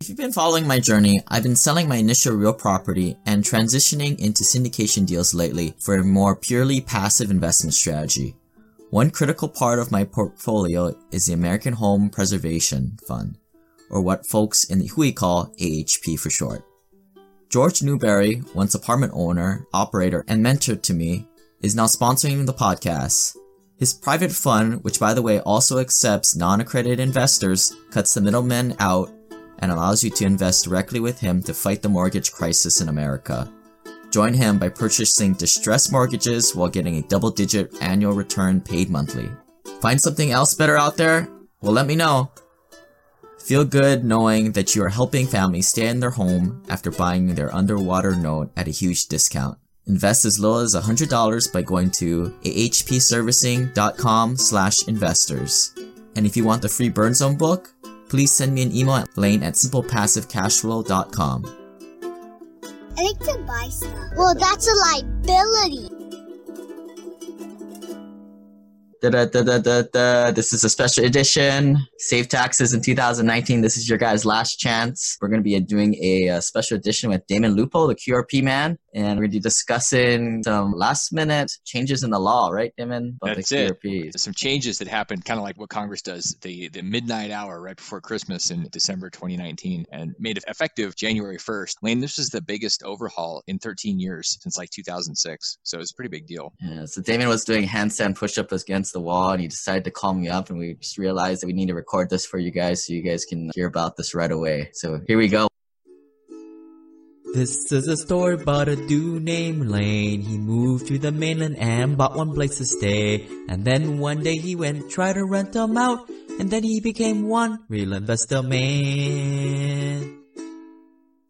If you've been following my journey, I've been selling my initial real property and transitioning into syndication deals lately for a more purely passive investment strategy. One critical part of my portfolio is the American Home Preservation Fund, or what folks in the Hui call AHP for short. George Newbery, once apartment owner, operator, and mentor to me, is now sponsoring the podcast. His private fund, which by the way also accepts non-accredited investors, cuts the middlemen out and allows you to invest directly with him to fight the mortgage crisis in America. Join him by purchasing distressed mortgages while getting a double digit annual return paid monthly. Find something else better out there? Well, let me know. Feel good knowing that you are helping families stay in their home after buying their underwater note at a huge discount. Invest as low as $100 by going to ahpservicing.com slash investors. And if you want the free Burn Zone book, please send me an email at lane at simplepassivecashflow.com. I like to buy stuff. Well, that's a liability. Da, da, da, da, da, da. This is a special edition. Save taxes in 2019. This is your guys' last chance. We're going to be doing a, a, special edition with Damon Lupo, the QRP man, and we're going to be discussing some last minute changes in the law, right, Damon? About That's it. Some changes that happened, kind of like what Congress does the, the midnight hour right before Christmas in December 2019 and made it effective January 1st. Lane, this is the biggest overhaul in 13 years since like 2006. So it's a pretty big deal. Yeah, so Damon was doing handstand push up against against the wall and he decided to call me up and we just realized that we need to record this for you guys so you guys can hear about this right away. So here we go. This is a story about a dude named Lane. He moved to the mainland and bought one place to stay. And then one day he went try to rent them out. And then he became one real investor man.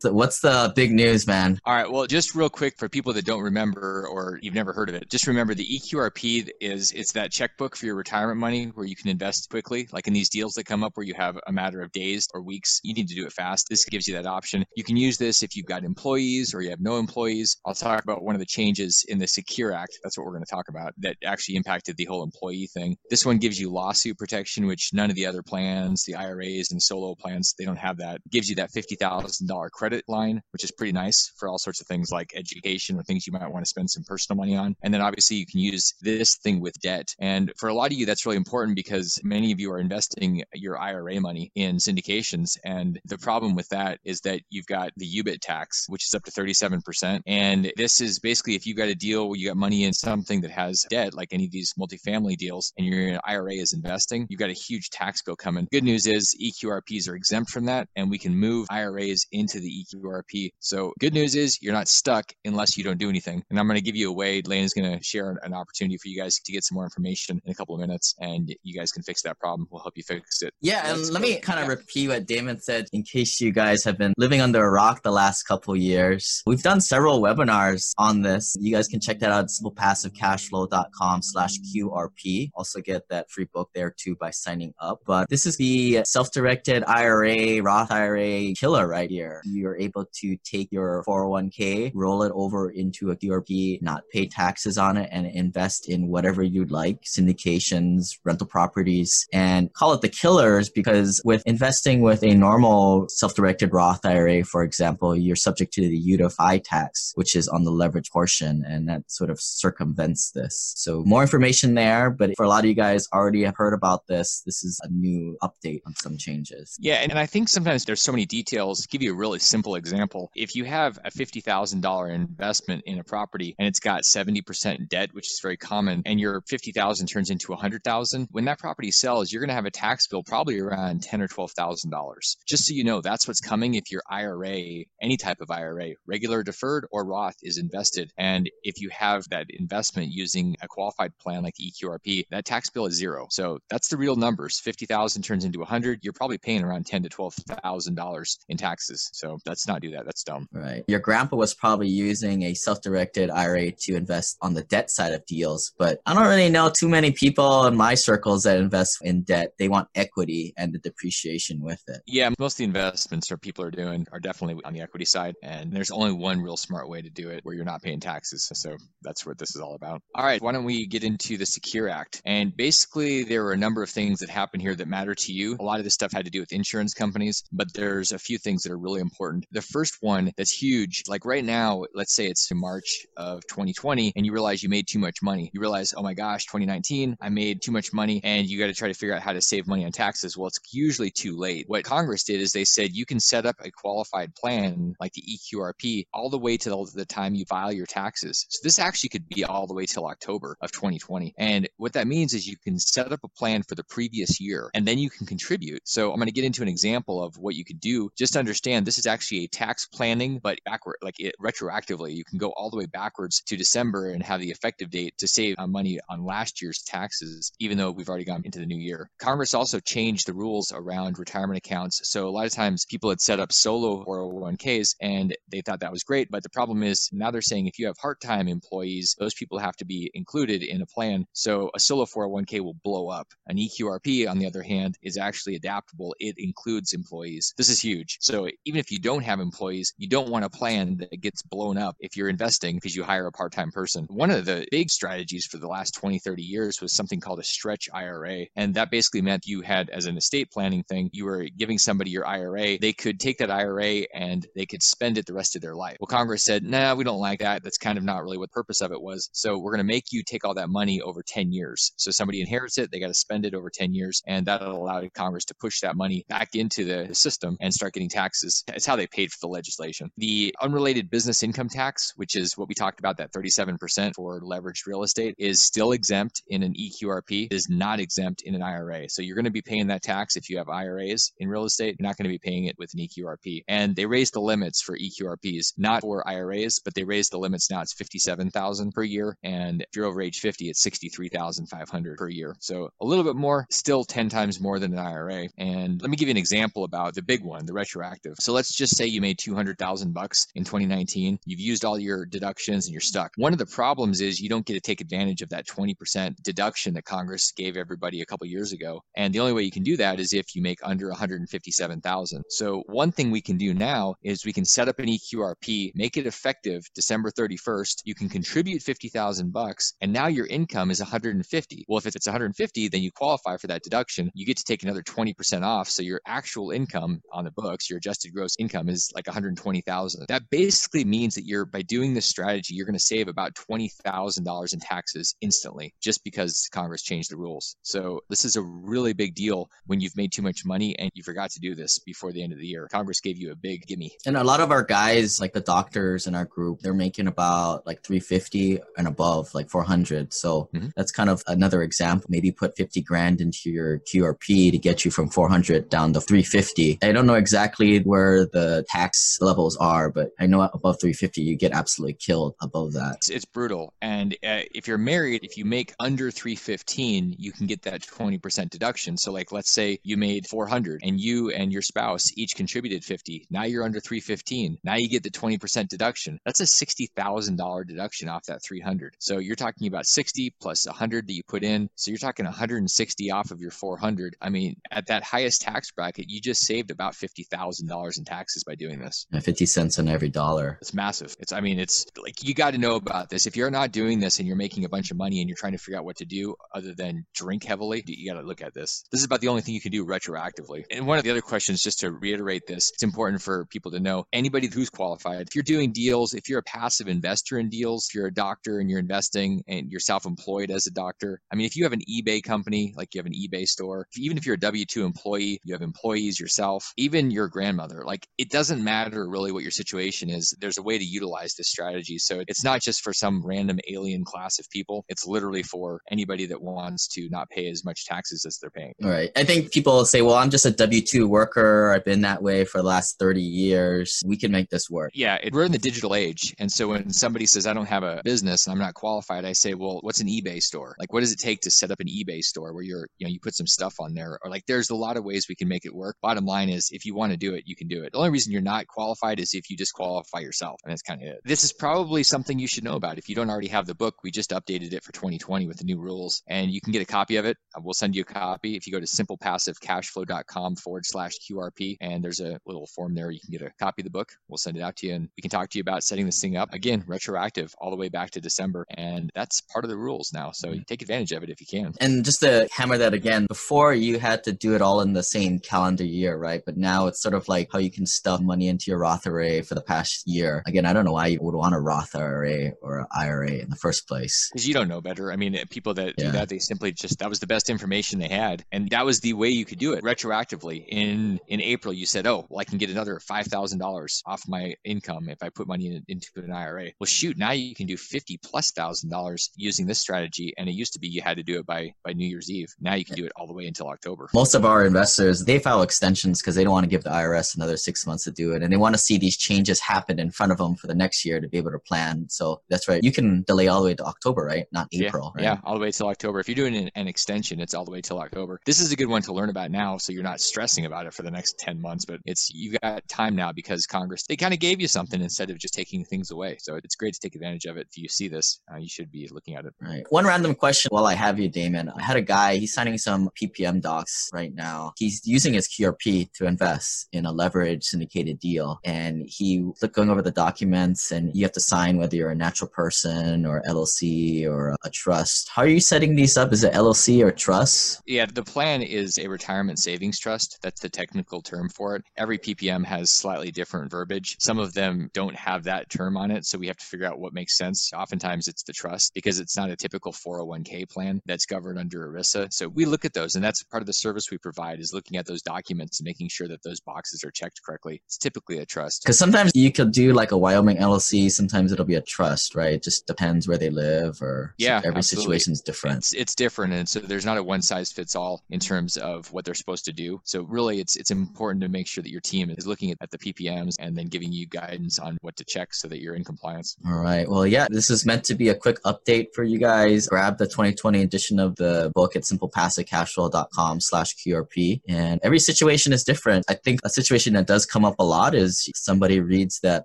What's the big news, man? All right. Well, just real quick for people that don't remember or you've never heard of it, just remember the EQRP is it's that checkbook for your retirement money where you can invest quickly. Like in these deals that come up where you have a matter of days or weeks, you need to do it fast. This gives you that option. You can use this if you've got employees or you have no employees. I'll talk about one of the changes in the Secure Act. That's what we're going to talk about that actually impacted the whole employee thing. This one gives you lawsuit protection, which none of the other plans, the IRAs and solo plans, they don't have that. It gives you that $50,000 credit credit line, which is pretty nice for all sorts of things like education or things you might want to spend some personal money on. And then obviously you can use this thing with debt. And for a lot of you, that's really important because many of you are investing your IRA money in syndications. And the problem with that is that you've got the UBIT tax, which is up to 37%. And this is basically if you've got a deal where you got money in something that has debt, like any of these multifamily deals, and your IRA is investing, you've got a huge tax bill coming. Good news is EQRPs are exempt from that, and we can move IRAs into the EQRP. So good news is you're not stuck unless you don't do anything. And I'm going to give you a way. Lane is going to share an opportunity for you guys to get some more information in a couple of minutes, and you guys can fix that problem. We'll help you fix it. Yeah, and Let's let me kind of yeah. repeat what Damon said in case you guys have been living under a rock the last couple years. We've done several webinars on this. You guys can check that out at simplepassivecashflow.com slash QRP. Also get that free book there too by signing up. But this is the self-directed IRA, Roth IRA killer right here. You're able to take your 401k, roll it over into a QRP, not pay taxes on it, and invest in whatever you'd like syndications, rental properties, and call it the killers because with investing with a normal self directed Roth IRA, for example, you're subject to the UTIF tax, which is on the leverage portion, and that sort of circumvents this. So, more information there, but for a lot of you guys already have heard about this, this is a new update on some changes. Yeah, and I think sometimes there's so many details. give you a really simple simple example. If you have a $50,000 investment in a property and it's got 70% debt, which is very common, and your 50,000 turns into 100,000, when that property sells, you're going to have a tax bill probably around 10 or $12,000. Just so you know, that's what's coming if your IRA, any type of IRA, regular deferred or Roth is invested. And if you have that investment using a qualified plan like EQRP, that tax bill is zero. So that's the real numbers. 50,000 turns into 100, you're probably paying around 10 to $12,000 in taxes. So let's not do that. That's dumb. Right. Your grandpa was probably using a self-directed IRA to invest on the debt side of deals, but I don't really know too many people in my circles that invest in debt. They want equity and the depreciation with it. Yeah, most of the investments that people are doing are definitely on the equity side, and there's only one real smart way to do it where you're not paying taxes. So that's what this is all about. All right, why don't we get into the Secure Act? And basically, there were a number of things that happen here that matter to you. A lot of this stuff had to do with insurance companies, but there's a few things that are really important. The first one that's huge, like right now, let's say it's in March of 2020, and you realize you made too much money. You realize, oh my gosh, 2019, I made too much money, and you got to try to figure out how to save money on taxes. Well, it's usually too late. What Congress did is they said you can set up a qualified plan like the EQRP all the way to the time you file your taxes. So this actually could be all the way till October of 2020. And what that means is you can set up a plan for the previous year and then you can contribute. So I'm going to get into an example of what you could do. Just understand this is actually a tax planning, but backward, like it retroactively. You can go all the way backwards to December and have the effective date to save uh, money on last year's taxes, even though we've already gone into the new year. Congress also changed the rules around retirement accounts. So a lot of times people had set up solo 401ks and they thought that was great. But the problem is now they're saying if you have part time employees, those people have to be included in a plan. So a solo 401k will blow up. An EQRP, on the other hand, is actually adaptable. It includes employees. This is huge. So even if you don't have employees, you don't want a plan that gets blown up if you're investing because you hire a part time person. One of the big strategies for the last 20, 30 years was something called a stretch IRA. And that basically meant you had, as an estate planning thing, you were giving somebody your IRA. They could take that IRA and they could spend it the rest of their life. Well, Congress said, nah, we don't like that. That's kind of not really what the purpose of it was. So we're going to make you take all that money over 10 years. So somebody inherits it, they got to spend it over 10 years. And that allowed Congress to push that money back into the system and start getting taxes. It's how they paid for the legislation. The unrelated business income tax, which is what we talked about, that 37% for leveraged real estate, is still exempt in an EQRP, is not exempt in an IRA. So you're going to be paying that tax if you have IRAs in real estate. You're not going to be paying it with an EQRP. And they raised the limits for EQRPs, not for IRAs, but they raised the limits now. It's 57,000 per year. And if you're over age 50, it's 63,500 per year. So a little bit more, still 10 times more than an IRA. And let me give you an example about the big one, the retroactive. So let's just say you made 200,000 bucks in 2019. You've used all your deductions and you're stuck. One of the problems is you don't get to take advantage of that 20% deduction that Congress gave everybody a couple years ago. And the only way you can do that is if you make under 157,000. So one thing we can do now is we can set up an EQRP, make it effective December 31st. You can contribute 50,000 bucks and now your income is 150. Well, if it's 150, then you qualify for that deduction. You get to take another 20% off. So your actual income on the books, your adjusted gross income is like 120,000. That basically means that you're by doing this strategy, you're going to save about $20,000 in taxes instantly just because Congress changed the rules. So this is a really big deal when you've made too much money and you forgot to do this before the end of the year. Congress gave you a big gimme. And a lot of our guys, like the doctors in our group, they're making about like 350 and above, like 400. So mm-hmm. that's kind of another example. Maybe put 50 grand into your QRP to get you from 400 down to 350. I don't know exactly where the tax levels are, but I know above 350, you get absolutely killed above that. It's, it's brutal. And uh, if you're married, if you make under 315, you can get that 20% deduction. So like, let's say you made 400 and you and your spouse each contributed 50. Now you're under 315. Now you get the 20% deduction. That's a $60,000 deduction off that 300. So you're talking about 60 plus 100 that you put in. So you're talking 160 off of your 400. I mean, at that highest tax bracket, you just saved about $50,000 in taxes by doing this. 50 cents on every dollar. It's massive. It's, I mean, it's like you got to know about this. If you're not doing this and you're making a bunch of money and you're trying to figure out what to do other than drink heavily, you got to look at this. This is about the only thing you can do retroactively. And one of the other questions, just to reiterate this, it's important for people to know anybody who's qualified, if you're doing deals, if you're a passive investor in deals, if you're a doctor and you're investing and you're self employed as a doctor, I mean, if you have an eBay company, like you have an eBay store, even if you're a W 2 employee, you have employees yourself, even your grandmother, like it doesn't matter really what your situation is. There's a way to utilize this strategy. So it's not just for some random alien class of people, it's literally for anybody that wants to not pay as much taxes as they're paying. Right. I think people say, well, I'm just a W 2 worker. I've been that way for the last 30 years. We can make this work. Yeah. It, we're in the digital age. And so when somebody says, I don't have a business and I'm not qualified, I say, well, what's an eBay store? Like, what does it take to set up an eBay store where you're, you know, you put some stuff on there? Or like, there's a lot of ways we can make it work. Bottom line is, if you want to do it, you can do it. Only reason you're not qualified is if you disqualify yourself. And that's kind of it. This is probably something you should know about. If you don't already have the book, we just updated it for 2020 with the new rules and you can get a copy of it. Uh, we'll send you a copy if you go to simplepassivecashflow.com forward slash QRP. And there's a little form there. You can get a copy of the book. We'll send it out to you and we can talk to you about setting this thing up again, retroactive all the way back to December. And that's part of the rules now. So you take advantage of it if you can. And just to hammer that again, before you had to do it all in the same calendar year, right? But now it's sort of like how you can stuff money into your Roth IRA for the past year. Again, I don't know why you would want a Roth IRA or IRA in the first place. Because you don't know better. I mean, people that Yeah. do that, they simply just that was the best information they had, and that was the way you could do it retroactively. In in April, you said, "Oh, well, I can get another five thousand dollars off my income if I put money in, into an IRA." Well, shoot, now you can do fifty plus thousand dollars using this strategy, and it used to be you had to do it by by New Year's Eve. Now you can do it all the way until October. Most of our investors, they file extensions because they don't want to give the IRS another six months to do it. And they want to see these changes happen in front of them for the next year to be able to plan. So that's right. You can delay all the way to October, right? Not April, yeah, right? Yeah, all the way till October. If you're doing an, an extension, it's all the way till October. This is a good one to learn about now, so you're not stressing about it for the next 10 months. But it's you got time now because Congress they kind of gave you something instead of just taking things away. So it's great to take advantage of it. If you see this, uh, you should be looking at it. Right. One random question while I have you, Damon. I had a guy, he's signing some PPM docs right now. He's using his QRP to invest in a leverage syndicated deal. And he looked going over the documents and you have to sign whether you're a natural person or LLC or a trust. How are you setting these up? Is it LLC or trust? Yeah, the plan is a retirement savings trust. That's the technical term for it. Every PPM has slightly different verbiage. Some of them don't have that term on it, so we have to figure out what makes sense. Oftentimes it's the trust because it's not a typical 401k plan that's governed under ERISA. So we look at those and that's part of the service we provide is looking at those documents and making sure that those boxes are checked correctly. It's typically a trust. Because sometimes you could do like a Wyoming LLC, sometimes it'll be a trust, right? It just depends where they live or Yeah, every absolutely. situation is different. It's it's different, and so there's not a one size fits all in terms of what they're supposed to do. So really, it's it's important to make sure that your team is looking at, at the PPMs and then giving you guidance on what to check so that you're in compliance. All right. Well, yeah, this is meant to be a quick update for you guys. Grab the 2020 edition of the book at simplepassivecashflow.com slash QRP. And every situation is different. I think a situation that does come up a lot is somebody reads that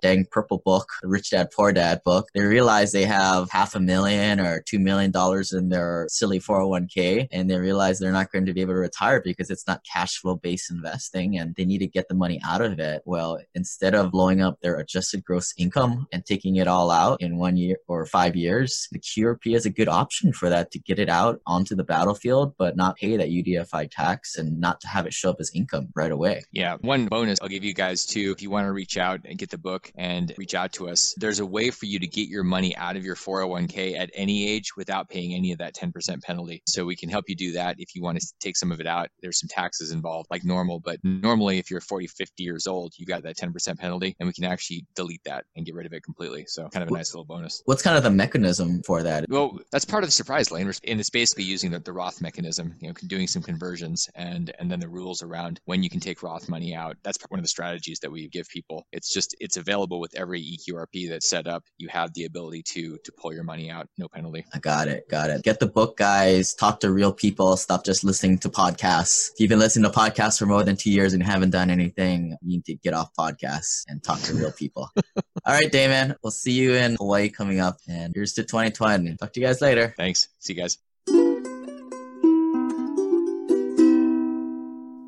dang purple book, Rich Dad Poor Dad book. They realize they have half a million or two million dollars in their silly 401k and they realize they're not going to be able to retire because it's not cash flow based investing and they need to get the money out of it. Well, instead of blowing up their adjusted gross income and taking it all out in one year or five years, the QRP is a good option for that to get it out onto the battlefield, but not pay that UDFI tax and not to have it show up as income right away. Yeah, one bonus I'll give you guys too. If you want to reach out and get the book and reach out to us, there's a way for you to get your money out of your 401k at any age without paying any of that 10% penalty. So we can help you do that if you want to take some of it out. There's some taxes involved like normal, but normally if you're 40, 50 years old, you got that 10% penalty and we can actually delete that and get rid of it completely. So kind of a nice little bonus. What's kind of the mechanism for that? Well, that's part of the surprise lane, and it's basically using the, the Roth mechanism, you know, doing some conversions, and and then the rules around when you can take Roth money out. That's one of the strategies that we give people. It's just it's available with every EQRP that's set up. You have the ability to to pull your money out, no penalty. I got it. Got it. Get the book, guys. Talk to real people. Stop just listening to podcasts. If you've been listening to podcasts for more than two years and haven't done anything, you need to get off podcasts and talk to real people. All right, Damon. We'll see you in Hawaii coming up. And here's to 2020. Talk to you guys later. Thanks. See you guys.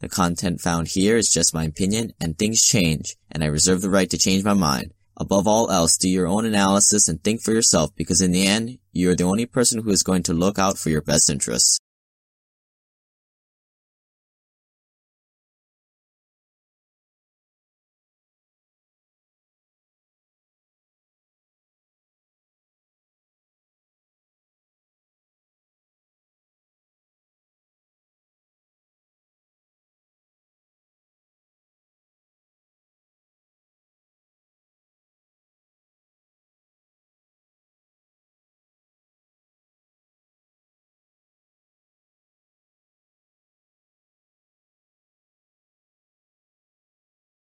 The content found here is just my opinion and things change and I reserve the right to change my mind. Above all else, do your own analysis and think for yourself because in the end, you are the only person who is going to look out for your best interests.